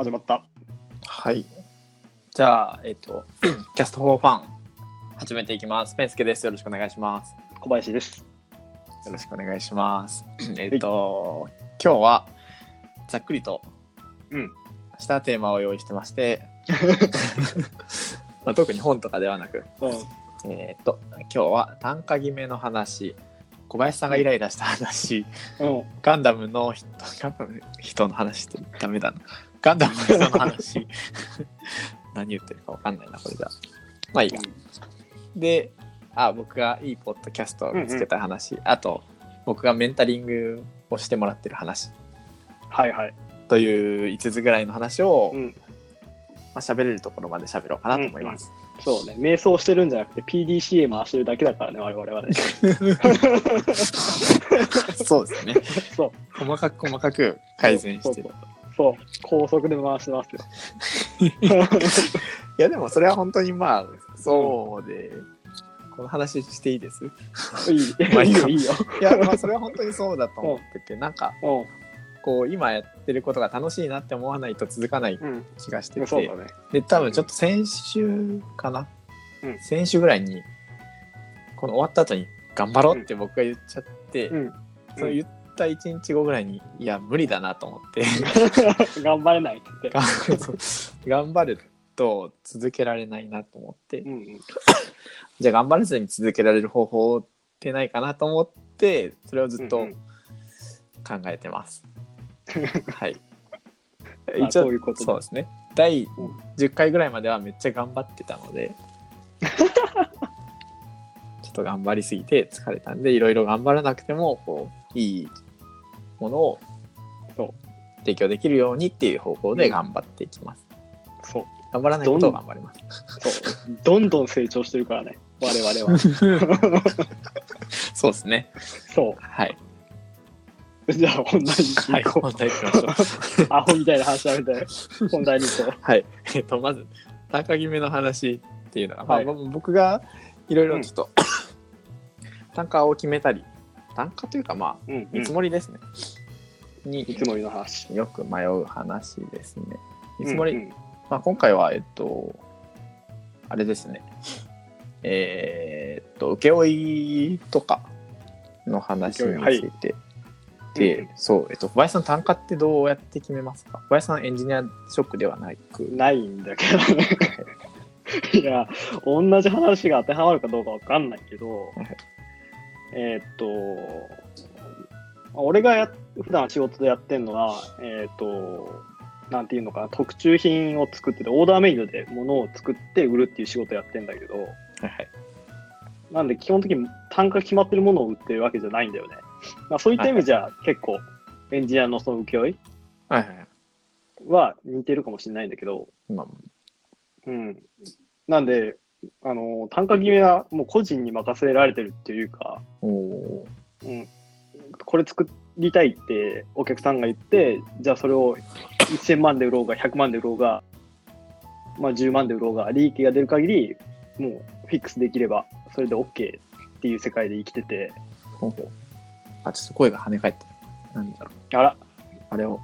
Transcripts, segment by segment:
始まった。はい。じゃあ、えっと、キャスト4ファン、始めていきます。ペンスケです。よろしくお願いします。小林です。よろしくお願いします。えっと、今日は、ざっくりとうん。したテーマを用意してまして、まあ、特に本とかではなく、うん。えっと、今日は単価決めの話、小林さんがイライラした話、うん。ガンダムの人ガンダムの人の話ってダメだな。ガンダムの話。何言ってるか分かんないな、これじゃ。まあいいや。で、あ、僕がいいポッドキャストを見つけた話、あと、僕がメンタリングをしてもらってる話はいはい。という5つぐらいの話を、うん。まあ、喋れるところまで喋ろうかなと思います。そうね。瞑想してるんじゃなくて PDCA 回してるだけだからね、我々はね。そうですね。そう。細かく細かく改善してる。そう。高速で回してますよ。いやでもそれは本当にまあそうで、この話していいです？いい。まあいいよいいよ、いやまあそれは本当にそうだと思っててなんかうこう今やってることが楽しいなって思わないと続かないん。うん。気がしててそうだね。で多分ちょっと先週かな、うん先週ぐらいにこの終わった後に頑張ろうって僕が言っちゃって、うん。その言った1日後ぐらいにいや無理だなと思って 頑張れないって 頑張ると続けられないなと思って、うんうん。じゃあ頑張らずに続けられる方法ってないかなと思ってそれをずっとうんうん考えてます。はい。まあそういうことそうですね。第うん10回ぐらいまではめっちゃ頑張ってたのでちょっと頑張りすぎて疲れたんでいろいろ頑張らなくてもこういいものを提供できるようにっていう方向で頑張っていきます。そう。頑張らないことを頑張ります。そう。どんどん成長してるからね。我々は。そうですね。そはい。う。じゃあ本題にはい。行こ本題行きましょう。う。アホみたいな話やめて。本題に行こはい。えっと、まず、高決めの話っていうのが、はいまあ、僕がいろいろちょっと、単価を決めたり、単価というか、まう。うんあ、見積もりですね。にいつもりの話。よく迷う話ですね。見積もり、まあ、今回は、えっと、あれですね。えーっと、請負とかの話について。で、うんそう、えっと、小林さん単価ってどうやって決めますか？小林さんエンジニアショックではなく、ないんだけどね。いや、同じ話が当てはまるかどうかわかんないけどはい、えーっと、俺がや普段仕事でやってるのは、えーっと、なんていうのかな、特注品を作ってて、オーダーメイドで物を作って売るっていう仕事やってんだけど、はいはい。なんで基本的に単価決まってるものを売ってるわけじゃないんだよね。まあ、そういった意味じゃ結構エンジニアのその請負は似てるかもしれないんだけど、まあ、うん。なんで、あの、単価決めはもう個人に任せられてるっていうか、うん、これ作りたいってお客さんが言って、じゃあそれを1000万で売ろうが100万で売ろうが、まあ10万で売ろうが、利益が出る限り、もうフィックスできれば、それで OK っていう世界で生きてて、ほうほうあ、ちょっと声が跳ね返ってる。なんだろう。あら、あれを。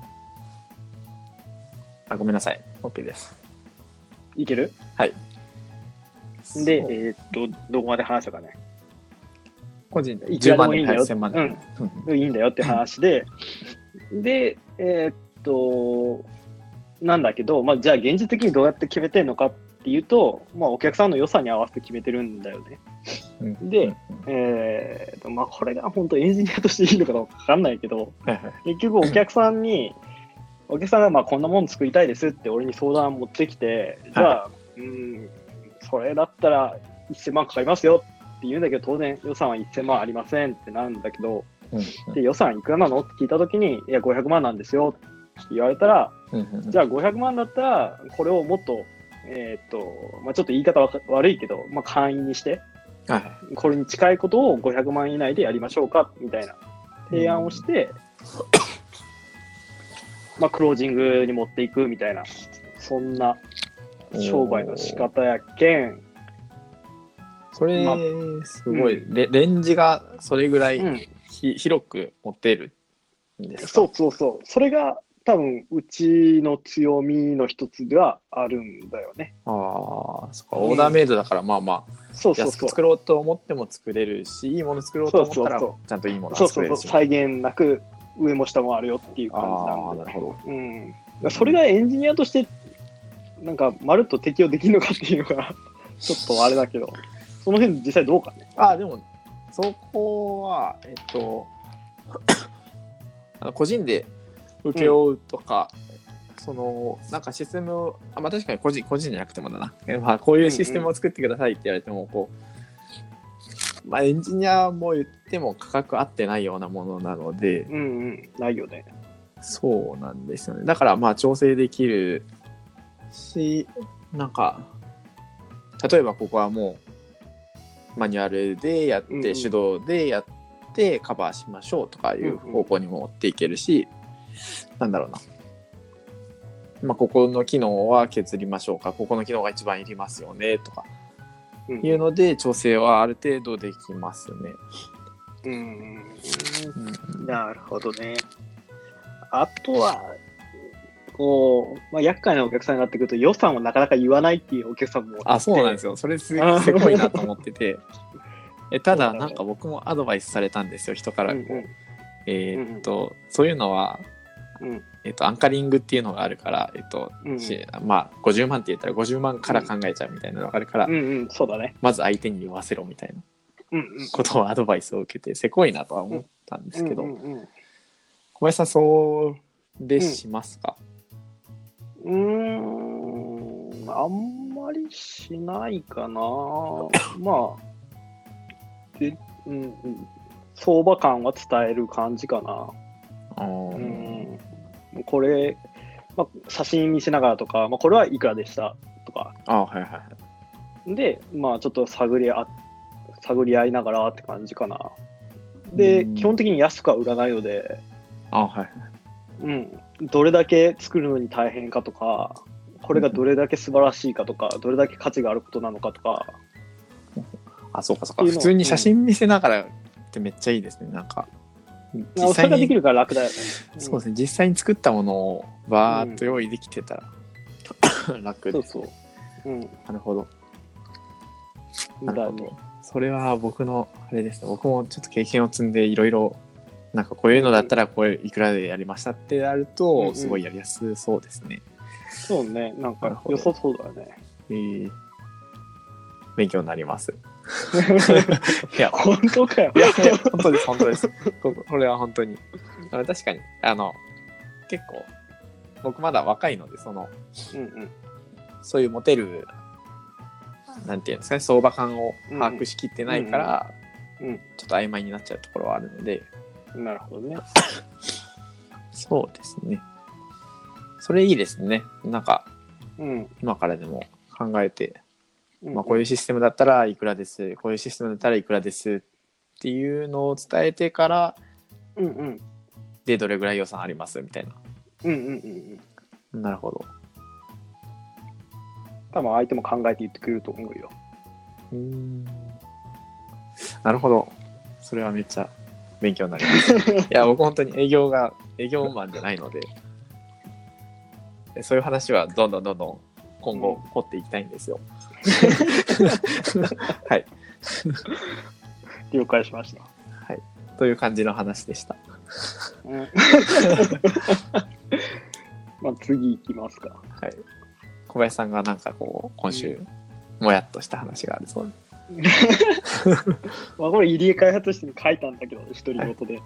あ、ごめんなさい。OK です。いける？はい。で、えーっと、どこまで話したかね。個人で。いくら10万ででもいいんだよ。1000万で。うん。うん。いいんだよって話で、で、えーっと、なんだけど、まあ、じゃあ現実的にどうやって決めてるのかっていうと、まあ、お客さんの良さに合わせて決めてるんだよね。うん。でうん。えーっと、まあ、これが本当エンジニアとしていいのかどうかわかんないけど、結局お客さんに、お客さんがまあこんなもの作りたいですって俺に相談持ってきて、じゃあ、うん、それだったら1000万かかりますよって言うんだけど、当然予算は1000万ありませんってなるんだけど、うんで予算いくらなのって聞いたときに、いや、500万なんですよって言われたら、うんうんうん。じゃあ500万だったら、これをもっと、えーっと、まあ、ちょっと言い方悪いけど、まあ、簡易にして、はい。はいこれに近いことを500万以内でやりましょうかみたいな提案をして、まあ、クロージングに持っていくみたいな、そんな商売の仕方やけん、それまあ、すごい、レレンジがそれぐらいうん、ひ広く持てるんですか？そうそうそう、それが多分うちの強みの一つではあるんだよね。ああ、そっか、オーダーメイドだから、まあまあ、そうそうそう安く。作ろうと思っても作れるし、いいもの作ろうと思ったらそうそう、ちゃんといいものそうそうそう。が作れるし。再現なく上も下もあるよっていう感じなんで。なるほど。うん。それがエンジニアとして、なんか、まるっと適用できるのかっていうのが、ちょっとあれだけど、その辺実際どうかね。ああ、でも、そこは、えっと、あの個人で請け負うとか、その、なんかシステムを、あまあ確かに個人、個人じゃなくてもだな。えまあ、こういうシステムを作ってくださいって言われても、こう、まあエンジニアも言っても価格合ってないようなものなので、うんうん。ないよね。そうなんですよね。だからまあ調整できるし、なんか、例えばここはもうマニュアルでやって、うんうん手動でやってカバーしましょうとかいう方向にも持っていけるし、なんだろうな。まあ、ここの機能は削りましょうか、ここの機能が一番いりますよねとかうんいうので調整はある程度できますね。うん。うんなるほどね。あとは、こう、まあ、厄介なお客さんになってくると予算をなかなか言わないっていうお客さんもあ、そうなんですよ。よ。それすごいなと思ってて。えただ、なんか僕もアドバイスされたんですよ、人からこう。うんうんえーっと、そういうのは、うんえっと、アンカリングっていうのがあるから、えっと、うんしまあ、50万って言ったら50万から考えちゃうみたいなのがあるから、うんうん、そうだね。まず相手に言わせろみたいな。ことをアドバイスを受けて、せこいなとは思ったんですけど、うんうんうん小林さん、そうでしますか、うーん、あんまりしないかな。まあ、でうんうん、相場感は伝える感じかな。うん、これ、まあ、写真見せながらとか、まあ、これはいくらでした？とか。あはいはいはい。で、まあ、ちょっと探りあ探り合いながらって感じかな。で、うん基本的に安くは売らないので、あはいはい。うん、どれだけ作るのに大変かとか、これがどれだけ素晴らしいかとか、どれだけ価値があることなのかとか、あ、そうかそうか。普通に写真見せながらってめっちゃいいですね。なんか、あそれができるから楽だよね。そうですね。実際に作ったものをバーっと用意できてたら、楽です、そうそう。うん。なるほど。な。るほど。それは僕のあれですね。僕もちょっと経験を積んでいろいろ、なんかこういうのだったらこれいくらでやりましたってやるうんうと、んすごいやりやすそうですね。そうね。なんなるほどか良さそうだよね。えー勉強になります。いや、本当かよ。いや、本当です、本当です。ここれは本当に。あの確かに、あの、結構、僕まだ若いので、その、うんうん。そういうモテる、なんていうんですかね、相場感を把握しきってないから、うんうんちょっと曖昧になっちゃうところはあるので、なるほどね。そうですね。それいいですね。なんか、うん。今からでも考えて、うんまあ、こういうシステムだったらいくらです、こういうシステムだったらいくらですっていうのを伝えてから、うんうん。で、どれぐらい予算ありますみたいな。うんうんうんうん。なるほど。多分相手も考えて言ってくれると思うよ。なるほど。それはめっちゃ勉強になります。いや、僕本当に営業が、営業マンじゃないので、でそういう話はどんどんどんどん今後掘っていきたいんですよ。はい。了解しました。はい。という感じの話でした。うん まあ次行きますか。はい。小林さんがなんかこう、今週、もやっとした話があるそうで。まあこれ入江開発室に書いたんだけど、一人ごとで。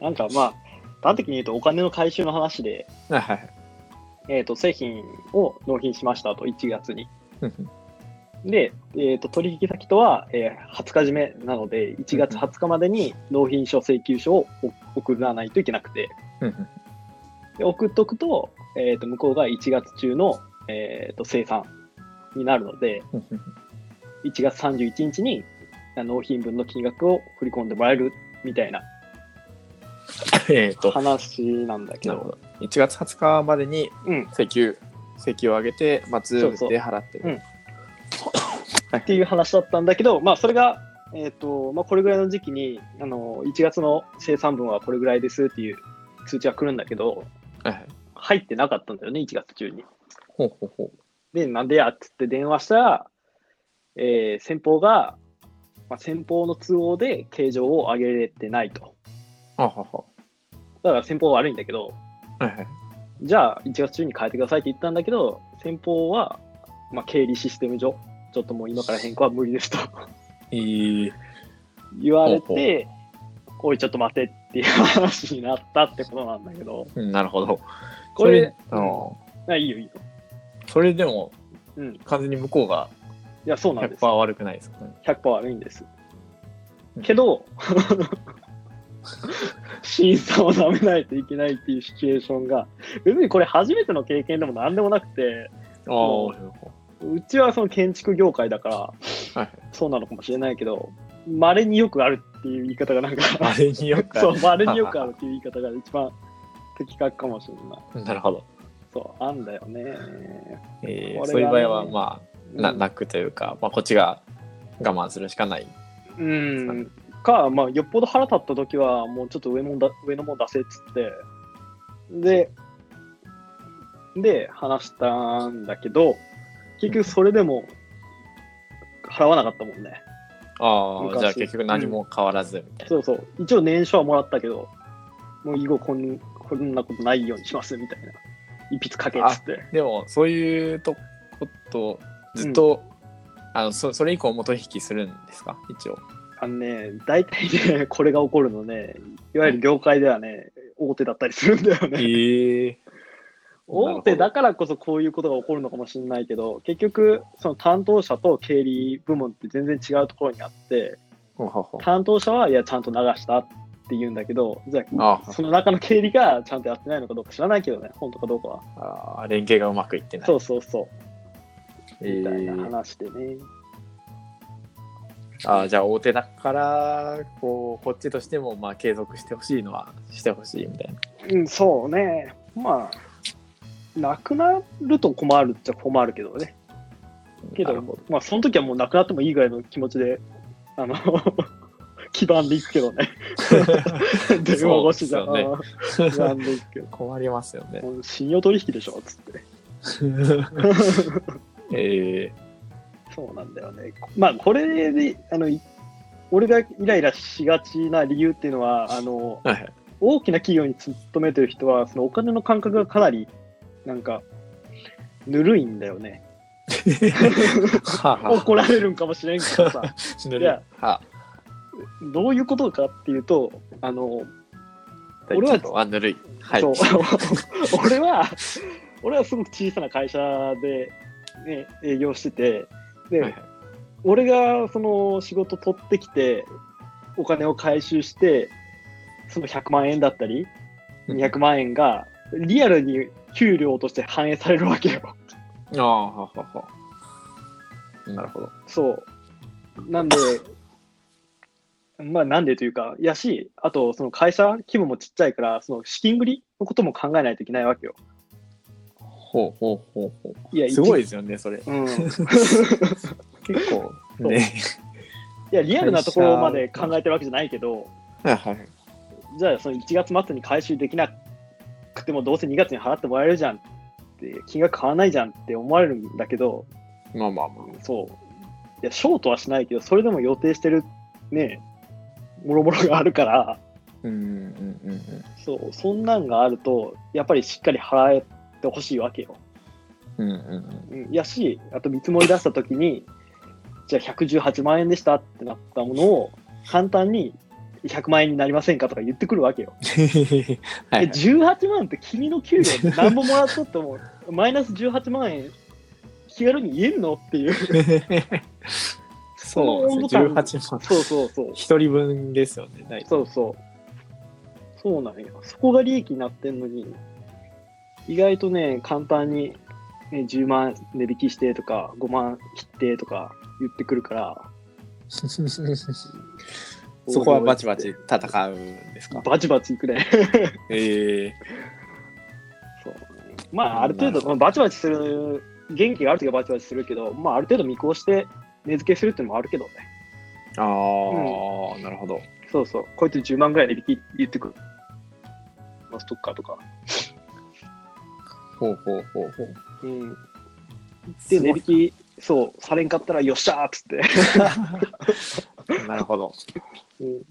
なんかまあ、端的に言うとお金の回収の話で、はいはい。えー、と製品を納品しましたと、1月に。で、えー、と取引先とは、えー20日締めなので、1月20日までに納品書請求書を送らないといけなくて、で送っとくと,、えー、と向こうが1月中の、えー、と生産になるので、1月31日に納品分の金額を振り込んでもらえるみたいな えっと、話なんだけど、なるほど。1月20日までにうん、請求、請求を上げて、まあ、ズームそうそうで払ってる。うん っていう話だったんだけど、まあ、それが、えーとまあ、これぐらいの時期にあの1月の生産分はこれぐらいですっていう通知が来るんだけど、はいはい。入ってなかったんだよね、1月中に。ほうほうほう。で、なんでやっつって電話したら、えー先方が、まあ、先方の都合で形状を上げれてないと。ははは。だから先方は悪いんだけど、はいはい。じゃあ1月中に変えてくださいって言ったんだけど、先方は、まあ、経理システム上、ちょっともう今から変更は無理ですとえー、言われて、おい、ちょっと待てっていう話になったってことなんだけど、うんなるほど。これ、そのあいいよいいよ。それでもうん。い完全に向こうがや、そうなんです100%。悪くないですか？ね。100%悪いんですうん。けど、審査を舐めないといけないっていうシチュエーションが、別にこれ初めての経験でも何でもなくて、あうちはその建築業界だから、い。そうなのかもしれないけど、稀によくあるっていう言い方がなんか、あれによくあるそう、稀によくあるっていう言い方が一番的確かもしれない。なるほど。そう、あんだよね。えーねそういう場合は、まあ、なうん泣くというか、まあ、こっちが我慢するしかない。うん。か、まあ、よっぽど腹立った時は、もうちょっと上もんだ上のもん出せっつって、で、で、話したんだけど、結局それでも払わなかったもんね。ああ、昔じゃあ結局何も変わらずみたいな。そうそう。一応年書はもらったけど、もう以後こんこんなことないようにしますみたいな。一筆書けっつって。でも、そういうとこと、ずっと、あのそそれ以降元引きするんですか？一応。あのね、大体ね、これが起こるのね、いわゆる業界ではね、大手だったりするんだよね。ええ 大手だからこそこういうことが起こるのかもしれないけど、結局、その担当者と経理部門って全然違うところにあって、担当者はいや、ちゃんと流したって言うんだけど、じゃああ、その中の経理がちゃんとやってないのかどうか知らないけどね、本当かどうかは。ああ、連携がうまくいってない。そうそうそう。えみたいなー話でね。ああ、じゃあ大手だから、こう、こっちとしても、まあ、継続してほしいのはしてほしいみたいな。うん、そうね。まあ、なくなると困るっちゃ困るけどね。けどまあ、その時はもうなくなってもいいぐらいの気持ちで、あの、基盤でいくけどね。電話越しじゃん。そうですよ基盤でいくけど。困りますよね。信用取引でしょ、つって。ええそうなんだよね。まあ、これで、あの、い俺がイライラしがちな理由っていうのは、あの、はいはい。大きな企業に勤めてる人は、そのお金の感覚がかなり、なんか、ぬるいんだよね。怒られるんかもしれんけどさ、あ、ぬるいいやはどういうことかっていうと、あの、あ、俺は。はい。そう 俺は、俺はすごく小さな会社で、ね、営業してて、で、はいはい俺がその仕事取ってきて、お金を回収して、その100万円だったり、200万円がリアルに給料として反映されるわけよ。ああ、ははは。なるほど。そう。なんで、まあなんでというか、やし、あとその会社規模もちっちゃいから、その資金繰りのことも考えないといけないわけよ。ほうほうほうほいや、う。すごいい。ですよね、それ。うん。い 結構、ね。や、リアルなところまで考えてるわけじゃないけど、はいはい。じゃあその1月末に回収できなくてもどうせ2月に払ってもらえるじゃんって、金額変わらないじゃんって思われるんだけど、まあまあまそう。いや、ショートはしないけど、それでも予定してるね、もろもろがあるから、あ。うんうんうんうん。そう、そんなんがあると、やっぱりしっかり払えてほしいわけよ。うんうんうん、やし、あと見積もり出したときに、じゃあ118万円でしたってなったものを、簡単に100万円になりませんかとか言ってくるわけよ。はえい。18万って君の給料何本もらっとっても、マイナス18万円、気軽に言えるのっていう。そうね。その18万。そうそうそう。一人分ですよね。そうそう。そうなんよ。そこが利益になってんのに、意外とね、簡単に、ね、10万値引きしてとか、5万切ってとか言ってくるから、そこはバチバチ戦うんですか？バチバチいくね。ええそうまあ、ある程度、まあバチバチする、元気があるときはバチバチするけど、まあ、ある程度見越して値付けするっていうのもあるけどね。ああ、なるほど。そうそう。こいつ10万ぐらい値引き言ってくる。まあ、ストッカーとか。ほうほうほうほう。うん。で、値引き、そう、されんかったらよっしゃーっつって。なるほど。うん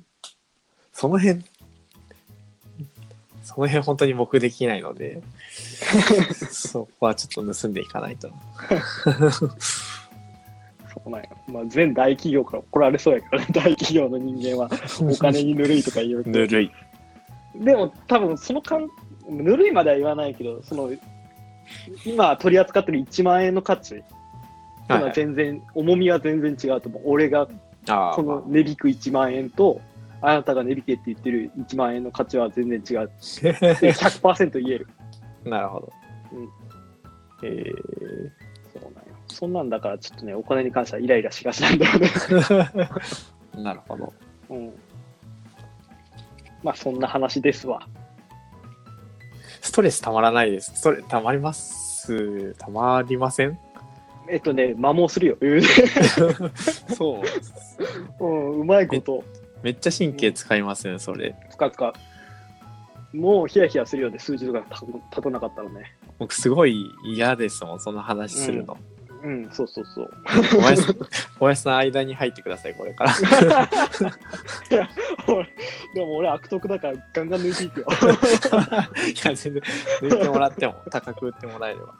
その辺、その辺本当に僕できないので、そこはちょっと盗んでいかないと。そうなんよ。まあ、全大企業から怒られそうやからね、大企業の人間は。お金にぬるいとか言うけどぬるい。でも多分その感ぬるいまでは言わないけどその今取り扱ってる1万円の価値。は全然、重みは全然違うと思う。俺がこの値引く1万円とあなたが値引けって言ってる1万円の価値は全然違う。で100%言える。なるほど。うん。えー。そうなんよ。そんなんだからちょっとねお金に関してはイライラしがちなんだよね。なるほど。うん。まあそんな話ですわストレスたまらないです。ストレスたまります。たまりません？えっとね摩耗するよ そう。うんうまいことめっちゃ神経使いますね、それ。つかつか。もうヒヤヒヤするよね、数字とか立立たなかったらね。僕すごい嫌ですもん、その話するの。うん、そうそうそう。小林さん、小林さん間に入ってください、これから。俺 でも俺悪徳だからガンガン抜いていくよ。いや、全然、抜いてもらっても、高く売ってもらえれば。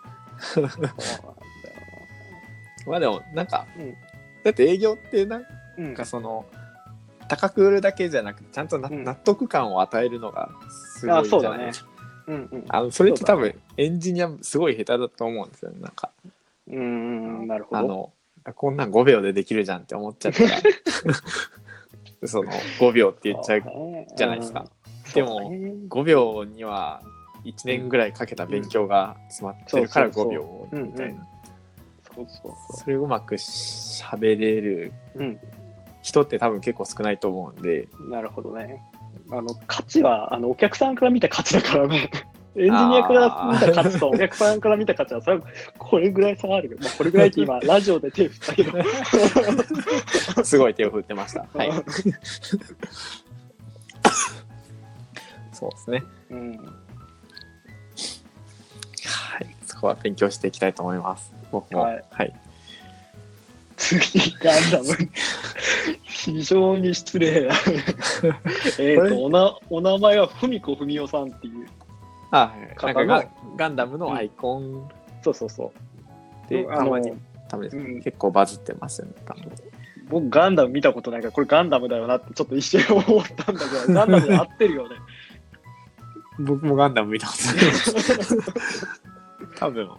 まあでも、なんか、うんだって営業ってなんうんかその、高く売るだけじゃなくて、ちゃんとな、うん納得感を与えるのがすごいじゃないですか。うんうん。あのそれって多分、エンジニアすごい下手だと思うんですよね。なんか、うんうん、なるほど。あの、こんなん5秒でできるじゃんって思っちゃったら、その5秒って言っちゃう。じゃないですか。でもそうね5秒には1年ぐらいかけた勉強が詰まってるから5そうそうそう秒みたいな。そうそうそそれをうまく喋れるう。うん。人って多分結構少ないと思うんで、なるほどね。あの、価値は、あの、お客さんから見た価値だからね。エンジニアから見た価値とお客さんから見た価値は、それはこれぐらい差があるけど、まあ、これぐらいって今、ラジオで手振ったけど。すごい手を振ってました。はい。そうですね。うん。はい。そこは勉強していきたいと思います。僕も。はいはい。次、ガンダム。非常に失礼な。えっと、おな、お名前は文子文雄さんっていう。あ、はい。なんかガガンダムのアイコンそうそうそで、う。あのたまに、たまにうん結構バズってますよね。多分僕ガンダム見たことないから、これガンダムだよなってちょっと一瞬思ったんだけど、ガンダムで合ってるよね。僕もガンダム見たことない。多分、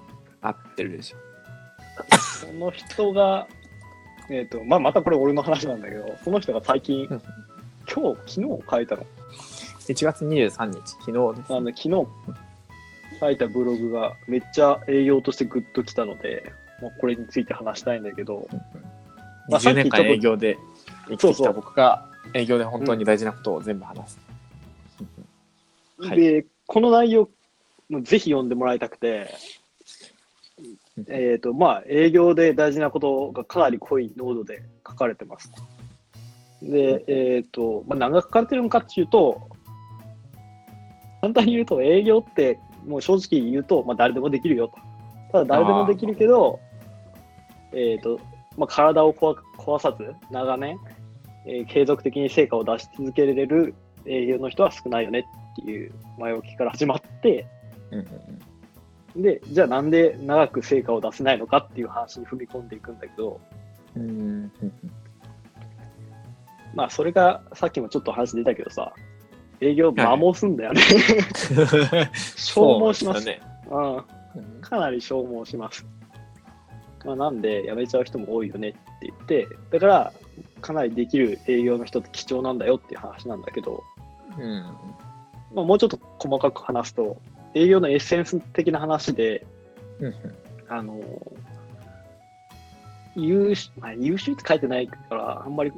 合ってるでしょ。その人が、えっ、と、まあ、またこれ俺の話なんだけど、その人が最近、うん今日、昨日書いたの。1月23日、昨日です。あの昨日書いたブログがめっちゃ営業としてグッときたので、まあ、これについて話したいんだけど、まあさっ20年間営業で生きてきた僕が営業で本当に大事なことを全部話す。はいで、この内容、もうぜひ読んでもらいたくて、えっ、と、まあ、営業で大事なことがかなり濃い濃度で書かれてます。で、えっ、と、まあ、何が書かれてるのかっていうと、簡単に言うと、営業って、もう正直言うと、まあ、誰でもできるよと。ただ、誰でもできるけど、えっ、と、まあ、体を壊壊さず、長年、えー継続的に成果を出し続けられる営業の人は少ないよねっていう前置きから始まって、うんうんで、じゃあなんで長く成果を出せないのかっていう話に踏み込んでいくんだけど、うんうんうん。まあそれがさっきもちょっと話出たけどさ、営業摩耗すんだよね。消耗しますね。うん。うんかなり消耗します。まあ、なんで辞めちゃう人も多いよねって言って、だからかなりできる営業の人って貴重なんだよっていう話なんだけど、うんまあ、もうちょっと細かく話すと、営業のエッセンス的な話で、うんあの、優秀、まあ、優秀って書いてないから、あんまり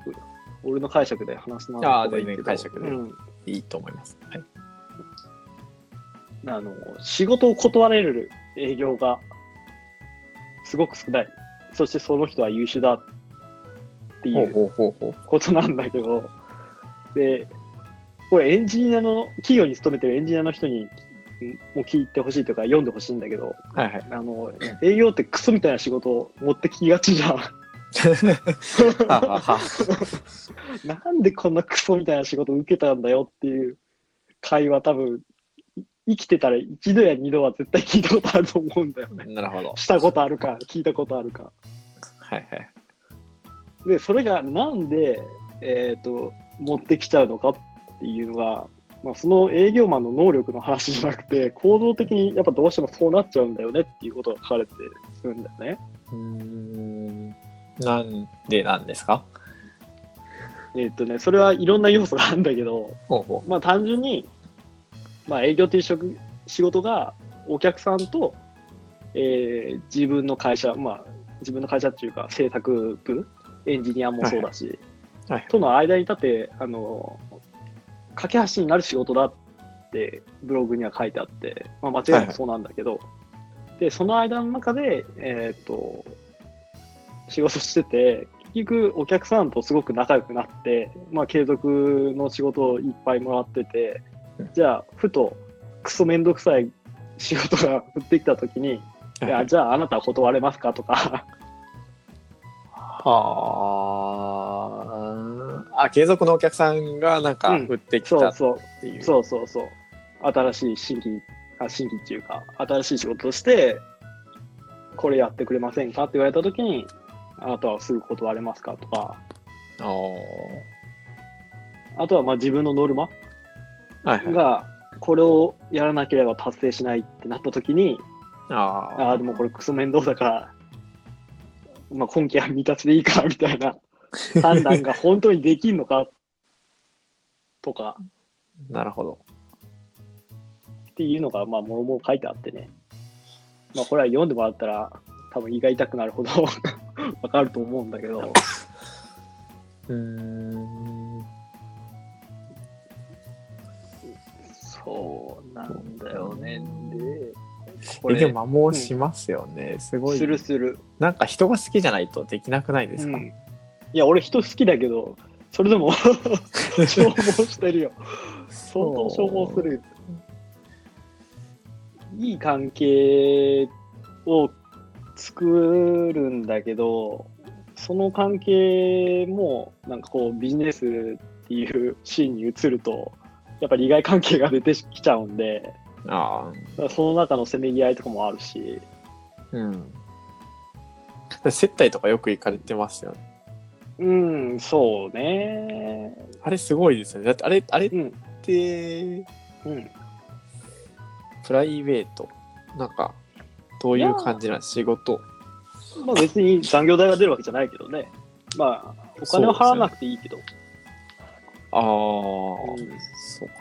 俺の解釈で話すなああ方がいいけど全然解釈でうんいいと思います。はい。あの、仕事を断れる営業がすごく少ない。そしてその人は優秀だっていうことなんだけど、で、これエンジニアの、企業に勤めてるエンジニアの人にも聞いてほしいとか読んでほしいんだけど、はいはい。あの、営業ってクソみたいな仕事を持ってきがちじゃん。はははなんでこんなクソみたいな仕事を受けたんだよっていう会話多分、い生きてたら一度や二度は絶対聞いたことあると思うんだよね。なるほど。したことあるか、聞いたことあるか。はいはい。で、それがなんで、えっ、と、持ってきちゃうのかっていうのが、まあ、その営業マンの能力の話じゃなくて、行動的にやっぱどうしてもそうなっちゃうんだよねっていうことが書かれてるんだよね。うーん。なんでなんですか？えっ、とね、それはいろんな要素があるんだけど、ほうほまあ単純に、まあ営業という職仕事がお客さんと、えー自分の会社、まあ自分の会社っていうか制作部、エンジニアもそうだし、う。はい。との間に立って、あの、架け橋になる仕事だってブログには書いてあって、まあ間違いなくそうなんだけど、で、その間の中で、えっ、と、仕事してて、結局お客さんとすごく仲良くなって、まあ継続の仕事をいっぱいもらっててうん、じゃあ、ふとクソめんどくさい仕事が降ってきたときに、いや、じゃああなたは断れますかとか、はあ。あ、継続のお客さんがなんかうん降ってきたっそうそう、ていう。そうそうそう。新しい新規、あ新規っていうか、新しい仕事として、これやってくれませんかって言われたときに、あなたはすぐ断れますか？とか、おあとはまあ自分のノルマーはいはい。が、これをやらなければ達成しないってなったときに、あああ、でもこれクソ面倒だから、まあ今期は未達でいいかみたいな 判断が本当にできんのか？とかあ。なるほど。っていうのが、まあ、もろもろ書いてあってね。まあ、これは読んでもらったら、多分胃が痛くなるほどわかると思うんだけど、うーん。そうなんだよね。で、これ、えでも摩耗しますよね。すごい。するする。なんか人が好きじゃないとできなくないですか、うんいや、俺人好きだけど、それでも 消耗してるよ。相当消耗するよ。いい関係を作るんだけど、その関係も、なんかこう、ビジネスっていうシーンに移ると、やっぱり利害関係が出てきちゃうんで、あその中のせめぎ合いとかもあるし、うん。接待とかよく行かれてますよね。うん、そうね。あれすごいですよね。だってあれ、あれっうん、て、うん。プライベート、なんか、どういう感じな仕事。まあ別に残業代が出るわけじゃないけどね。まあ、お金は払わなくていいけど。ああ、うんそうか。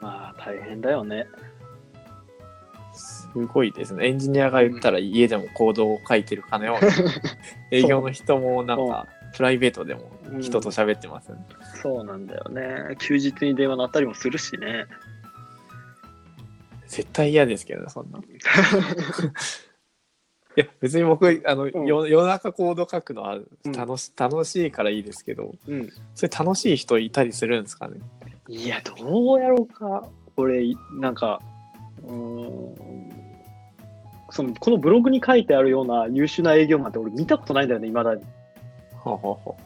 まあ大変だよね。すごいですね。エンジニアが言ったら家でもコードを書いてるかのように、営業の人もなんか、プライベートでも人と喋ってますよね。そうなんだよね。休日に電話鳴ったりもするしね。絶対嫌ですけどね、そんな。いや、別に僕、あの、ん夜夜中コード書くのはうん楽し,、楽しいからいいですけど、うん。それ楽しい人いたりするんですかね？いや、どうやろうか。俺、なんか、うーん。そのこのブログに書いてあるような優秀な営業マンって俺見たことないんだよね、いまだに。ほうほうほ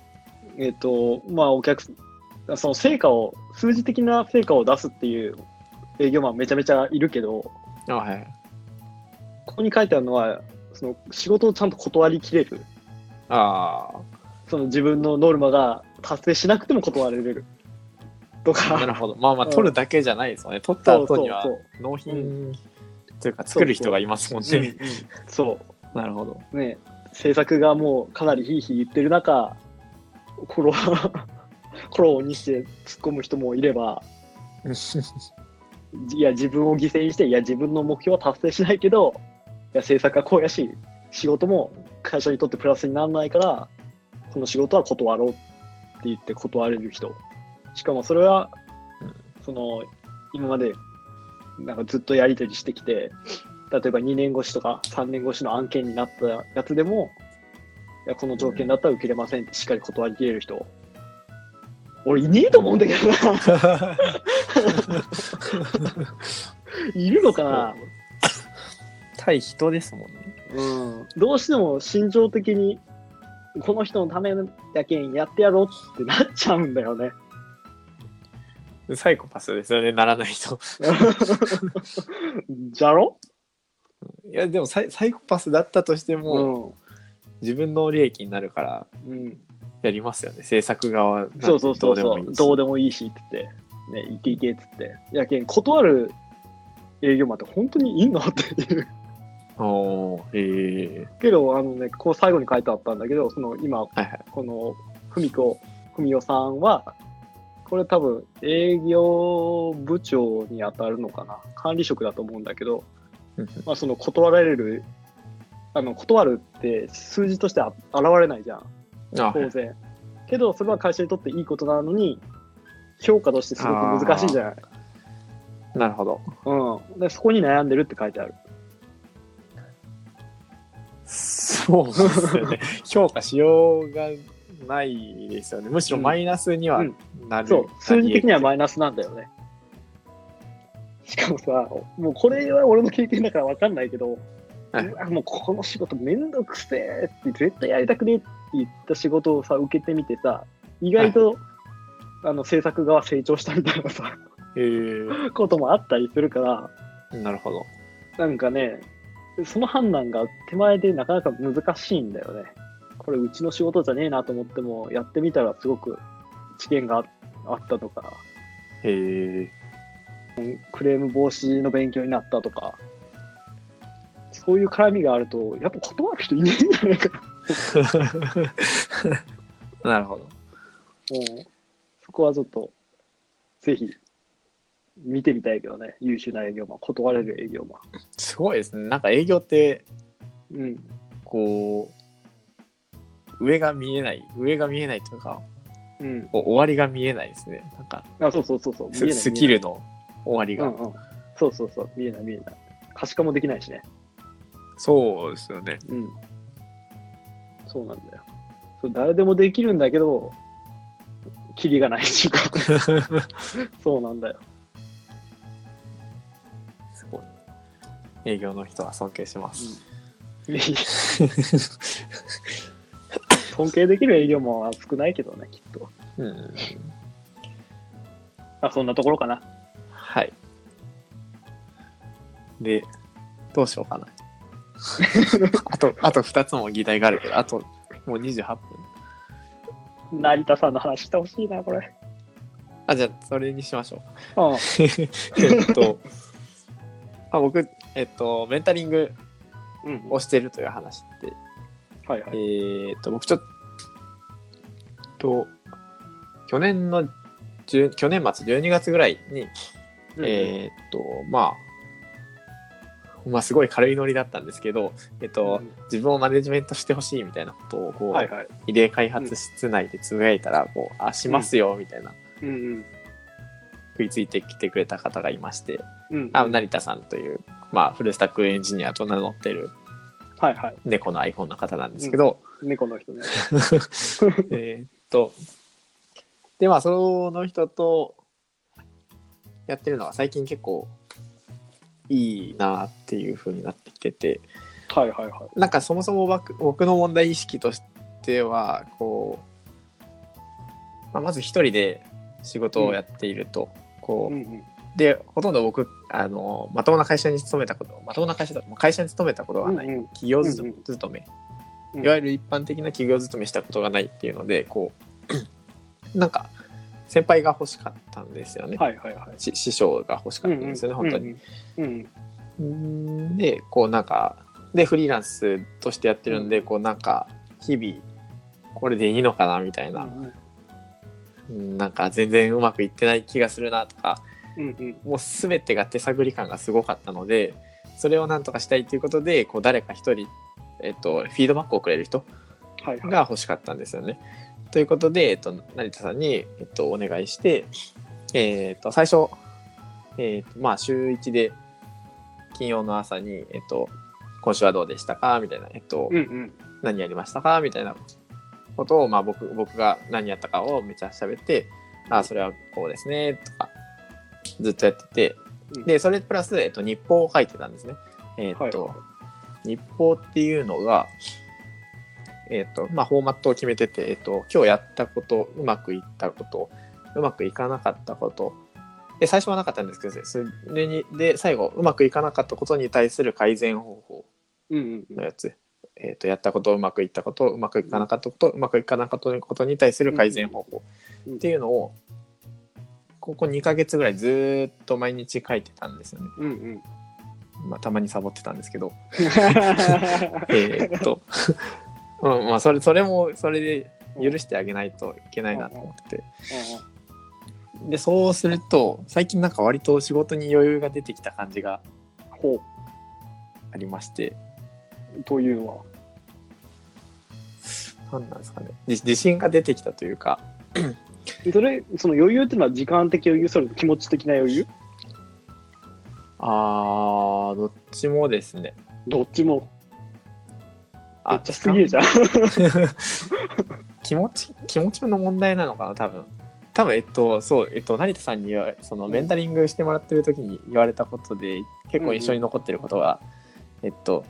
えっ、と、まあお客さん、その成果を、数字的な成果を出すっていう営業マンめちゃめちゃいるけど、う。あはい。ここに書いてあるのは、その仕事をちゃんと断りきれる。あその自分のノルマが達成しなくても断れる。とあ、なか。るほど。まあまあ、うん取るだけじゃないですよね。取ったそうそう後にはそう。納品というか作る人がいますもんね。うんうんそなるほど。う。ね制作がもうかなりヒーヒー言ってる中、コロ、コロにして突っ込む人もいれば、いや、自分を犠牲にして、いや、自分の目標は達成しないけど、いや、制作はこうやし、仕事も会社にとってプラスにならないから、この仕事は断ろうって言って断れる人。しかもそれは、その、今まで、なんかずっとやり取りしてきて、例えば2年越しとか3年越しの案件になったやつでも、いや、この条件だったら受けれませんってしっかり断りきれる人。俺いねえと思うんだけどな。いるのかな？対人ですもんね。うん。どうしても心情的に、この人のためやけんやってやろうってなっちゃうんだよね。サイコパスですよね、ならないと。じゃろ？いや、でもサイサイコパスだったとしても、自分の利益になるからうん。うん。やりますよね、制作側そうそうそうそう。どうでもいいしって言って、ね、いけいけっつって。やけん、断る営業マンって本当にいんの？っていう。おーええけど、あのね、こう最後に書いてあったんだけど、その今、はいはい。この文子、文代さんは、これ多分営業部長に当たるのかな。管理職だと思うんだけど、うんまあその断られる、あの、断るって数字としてあ現れないじゃん。あ当然。けど、それは会社にとっていいことなのに、評価としてすごく難しいんじゃないなるほど。うん。で、そこに悩んでるって書いてある。そうですよね。評価しようがないですよね。むしろマイナスにはうんなる。そう、数字的にはイマイナスなんだよね。しかもさ、もうこれは俺の経験だから分かんないけど、はいもうこの仕事めんどくせえって絶対やりたくねえって言った仕事をさ、受けてみてさ、意外と、あの制作側成長したみたいなさ、えーこともあったりするから、なるほど。なんかね、その判断が手前でなかなか難しいんだよね。これうちの仕事じゃねえなと思っても、やってみたらすごく知見がああったとか、へえクレーム防止の勉強になったとか、そういう絡みがあると、やっぱ断る人いないんじゃないかな。なるほど。うんそこはちょっと、ぜひ、見てみたいけどね、優秀な営業マン、断れる営業マすごいですね。なんか営業って、ン。うん。こう、上が見えない、上が見えないというか、うん。こう終わりが見えないですね。なんか、あ、そうそうそうそう。ススキルの終わりが。見えない。うんうん。そうそうそう。見えない見えない。可視化もできないしね。そうですよね。うん。そうなんだよ。そう誰でもできるんだけど、キリがないっていうか。そうなんだよ。すごい。営業の人は尊敬します。尊敬できる営業マンは少ないけどね、きっと。うん。あ、そんなところかな。はい。で、どうしようかな。あと、あと2つも議題があるけど、あともう28分。成田さんの話してほしいな、これ。あ、じゃあ、それにしましょう。うん。えっと、あ僕、えっと、メンタリングうん。をしてるという話って、はいはい。えーっと、僕ちょっと、去年の10、去年末12月ぐらいに、えーっと、まあ、まあ、すごい軽いノリだったんですけど、えっと、うん自分をマネジメントしてほしいみたいなことを、こう、はいはい。異例開発室内でつぶやいたら、こう、あ、しますよ、みたいな、うんうん。食いついてきてくれた方がいまして、うん。あ、成田さんという、まあ、フルスタックエンジニアと名乗ってるはいはい。猫のアイコンの方なんですけど、猫の人ね。えーっと、で、まあ、その人とやってるのは最近結構いいなっていう風になってきてて、はいはいはい。なんかそもそも僕僕の問題意識としては、こう、まあ、まず一人で仕事をやっていると、こう、うんうん。で、ほとんど僕、あの、まともな会社に勤めたこと、まともな会社だと、会社に勤めたことがない、うんうん。企業勤うん。うんうん。いわゆる一般的な企業勤めしたことがないっていうので、こう、なんか、先輩が欲しかったんですよね。はいはいはい。し師匠が欲しかったんですよね、本当に。。うんうんで、こうなんか、で、フリーランスとしてやってるんで、うんこうなんか、日々、これでいいのかなみたいな、うんうんなんか全然うまくいってない気がするなとか、うんうん。もう全てが手探り感がすごかったので、それをなんとかしたいということで、こう誰か一人、えっと、フィードバックをくれる人はいはい。が欲しかったんですよね。ということで、えっと、成田さんに、えっと、お願いして、えっと、最初、えっと、まあ、週1で、金曜の朝に、えっと、今週はどうでしたか？みたいな、えっと、うんうん。何やりましたか？みたいなことを、まあ、僕僕が何やったかをめっちゃ喋って、あそれはこうですね、とか、ずっとやってて、うんで、それプラス、えっと、日報を書いてたんですね。えっと、はい日報っていうのが、えっと、まあ、フォーマットを決めてて、えっと、今日やったこと、うまくいったこと、うまくいかなかったこと、で、最初はなかったんですけど、それに、で、最後、うまくいかなかったことに対する改善方法うんうんうんのやつ。えっと、やったこと、うまくいったこと、うまくいかなかったこと、うまくいかなかったことに対する改善方法うんっていうのを、ここ2ヶ月ぐらいずーっと毎日書いてたんですよね。うんうん。まあ、たまにサボってたんですけど。えーっと、うん、まあ、それ、それも、それで許してあげないといけないなと思ってて。で、そうすると、最近なんか割と仕事に余裕が出てきた感じがほありまして、う。というのは？なんなんですかね。自自信が出てきたというか、それ、その余裕っていうのは時間的余裕、それと気持ち的な余裕？あー、どっちもですね。どっちも。めあっちゃすげえじゃん。気持ち、気持ちの問題なのかな、多分。多分、えっと、そう、えっと、成田さんに言わそのメンタリングしてもらってる時に言われたことで、結構印象に残ってることは、えっと、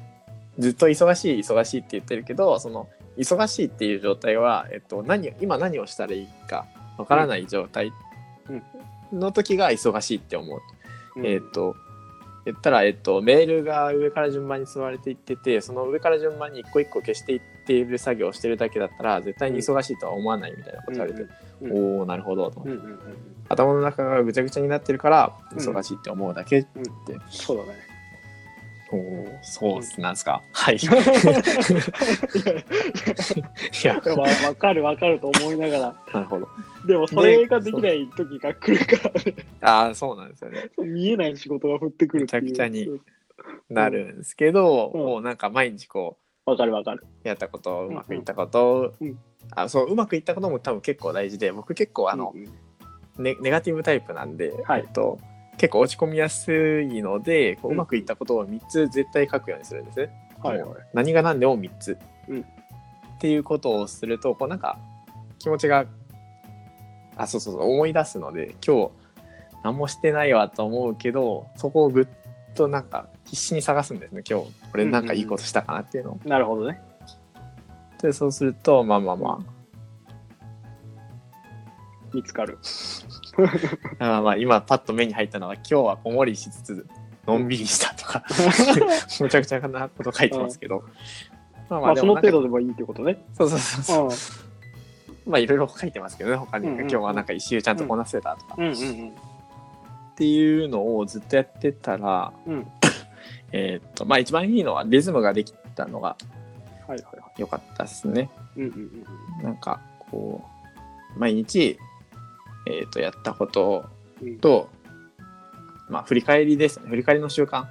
ずっと忙しい、忙しいって言ってるけど、その、忙しいっていう状態は、えっと、何、今何をしたらいいかわからない状態の時が忙しいって思う。えっと、言ったら、えっと、メールが上から順番に積まれていってて、その上から順番に一個一個消していっている作業をしてるだけだったら、絶対に忙しいとは思わないみたいなこと言われて、うんおおなるほどと、うんうんうんうん。頭の中がぐちゃぐちゃになってるから、うん。忙しいって思うだけって、そうだね。おおそうっすなんですか。はい。いいや、やわわかるわかると思いながら。なるほど。でもそれができない時が来るからね、ああ、そうなんですよね。見えない仕事が降ってくるって。めちゃくちゃになるんですけど、うんもうなんか毎日こう、わかるわかる。やったことうまくいったこと、うんうんあそううまくいったことも多分結構大事で僕結構あの、うんうんネネガティブタイプなんで、はいえっと、結構落ち込みやすいのでこううんうまくいったことを3つ絶対書くようにするんですね。はい何が何でも3つ、うんっていうことをするとこうなんか気持ちがあそうそうそう思い出すので今日何もしてないわと思うけどそこをぐっとなんか必死に探すんですね今日俺なんかいいことしたかなっていうのを。なるほどね。でそうするとまあまあま見つかる。あまあまあ今パッと目に入ったのは今日は子守りしつつのんびりしたとか むちゃくちゃなこと書いてますけど、まあまあその程度でもいいってことね。そうそうそううそうんまあいろいろ書いてますけどね他に、うんうん今日はなんか一周ちゃんとこなせたとか、うんうんっていうのをずっとやってたらうん。うん。えーっとまあ一番いいのはリズムができたのがはいはいは良かったですねい。うんうんうんなんかこう毎日えーっとやったことうん。とまあ振り返りですね。振り返りの習慣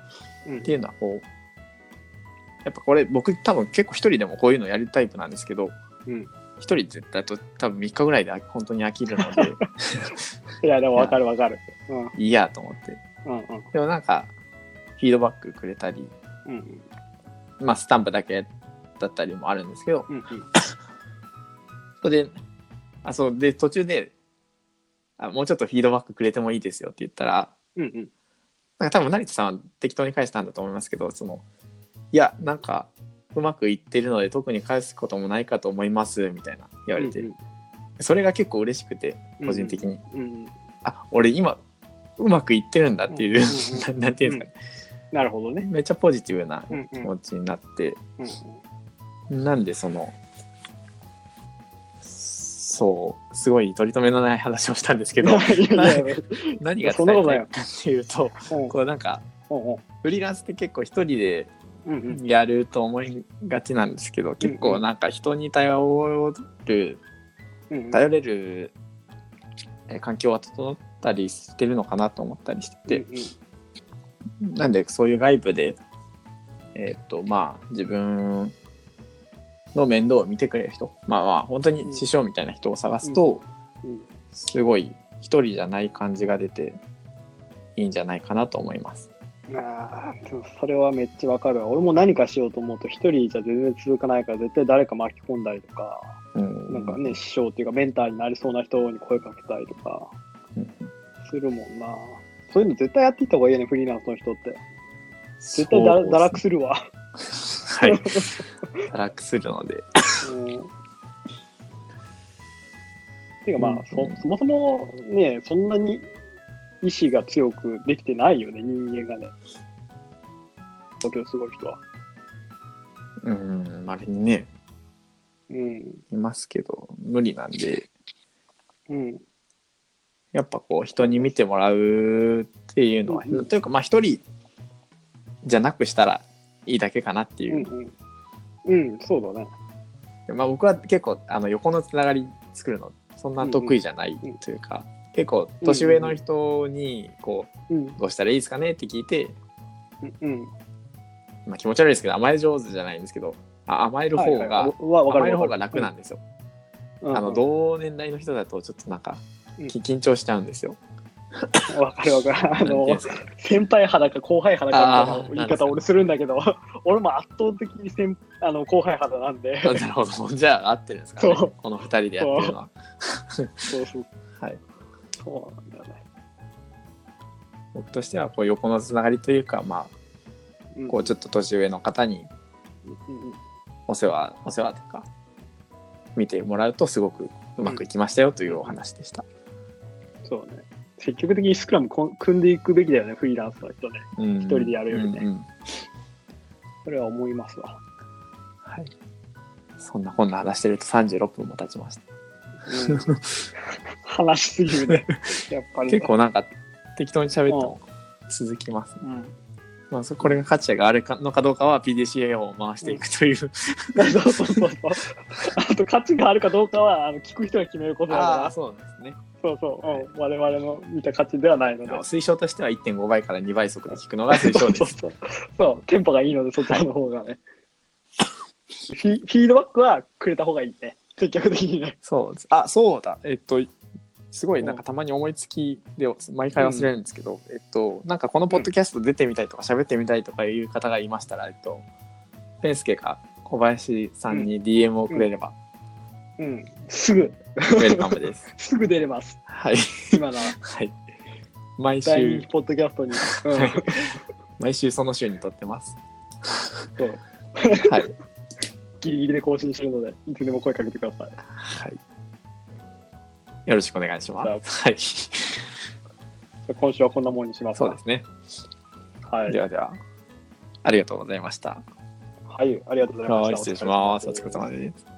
うん。っていうのはこうやっぱこれ僕多分結構一人でもこういうのやるタイプなんですけどうん。一人だと多分3日ぐらいで本当に飽きるので いや、でもわかるわかる。うん。いいやと思って。うんうん。でもなんかフィードバックくれたりうん。まあスタンプだけだったりもあるんですけどうんうん。それであそうで途中であもうちょっとフィードバックくれてもいいですよって言ったらうんうん。なんか多分成田さんは適当に返したんだと思いますけどそのいやなんかうまくいってるので特に返すこともないかと思いますみたいな言われて、うんそれが結構嬉しくて個人的に、うんうん。あ俺今うまくいってるんだっていう、うんうんな なんていうんですかね、なるほどね。めっちゃポジティブなうんうん気持ちになって、うん。なんでそのそうすごい取り留めのない話をしたんですけど 何が伝えたいかっていうとこうなんかうんフリーランスって結構一人でうんうん。やると思いがちなんですけど結構なんか人に頼るうんうん。頼れるえー環境は整ったりしてるのかなと思ったりしてて、なんでそういう外部でえーっとまあ自分の面倒を見てくれる人まあまあ本当に師匠みたいな人を探すと、すごい一人じゃない感じが出ていいんじゃないかなと思います。あーでもそれはめっちゃわかるわ。俺も何かしようと思うと一人じゃ全然続かないから絶対誰か巻き込んだりとか、うん、なんかね、師匠っていうかメンターになりそうな人に声かけたりとかうんするもんな。そそういうの絶対やっていった方がいいよね、フリーランスの人って。絶対堕落するわ。はい。堕落するので。うんていうかまあ、うんそそもそもね、そんなに意志が強くできてないよね、人間がね。東京すごい人は。うん、まれにね、うん。いますけど、無理なんで、うん。やっぱこう、人に見てもらうっていうのは、うんうんというか、まあ、一人じゃなくしたらいいだけかなっていうう。んうん。うん、そうだね。まあ、僕は結構、あの、横のつながり作るの、そんな得意じゃないというか、結構、年上の人に、こうん。う、どうしたらいいですかねって聞いて、うん。まあ、気持ち悪いですけど、甘え上手じゃないんですけど、あ甘える方が、はいはい甘える方が楽なんですよ。うんあの同年代の人だとちょっとなんか、緊張しちゃうんですよ。わかるわかる。あの先輩肌か後輩肌かみたいな言い方俺するんだけど、俺も圧倒的に先あの後輩肌なんで、なるほど。じゃあ合ってるんですか？ねそう。この二人でやってるのは。そうそう、はい。そうなんだよね。僕としてはこう横のつながりというか、まうんあ、こうちょっと年上の方にうんお世話、お世話とか、見てもらうとすごくうまくいきましたよというお話でした。そうね。積極的にスクラム組んでいくべきだよね、フリーランスの人ね。一一人でやるよりねうんうんそれは思いますわ。はい。そんなこんな話してると36分も経ちました。うん、話しすぎるね。やっぱり、ね。結構なんか適当に喋っても続きますね。うん。まあ、そこれが価値があるかのかどうかは PDCA を回していくという、そうそうそうそう。あと価値があるかどうかはあの聞く人が決めることだから、そうなんですね。そうそう、うん、我々の見た価値ではないので。推奨としては1.5倍から2倍速で聞くのが推奨です。そうそう。そう、テンポがいいので、そちらの方がね。フィフィードバックはくれた方がいいね。積極的にね。そう。あ、そう。だ。えっと、すごいなんかたまに思いつきで毎回忘れるんですけど、えっと、なんかこのポッドキャスト出てみたいとか喋ってみたいとかいう。方がいましたら、えっと、ペンスケか小林さんに DM をくれれば、う。ん。すぐ、ウェルカムです。すぐ出れます。はい。今のはい。毎週ポッドキャストに。うん毎週その週に撮ってます。そうはい。ギリギリで更新してるので、いつでも声かけてください。はい。よろしくお願いします。はい。今週はこんなもんにしますかそうですね。はい。ではでは、ありがとうございました。はい、ありがとうございました。はい、失礼します。お疲れ様です。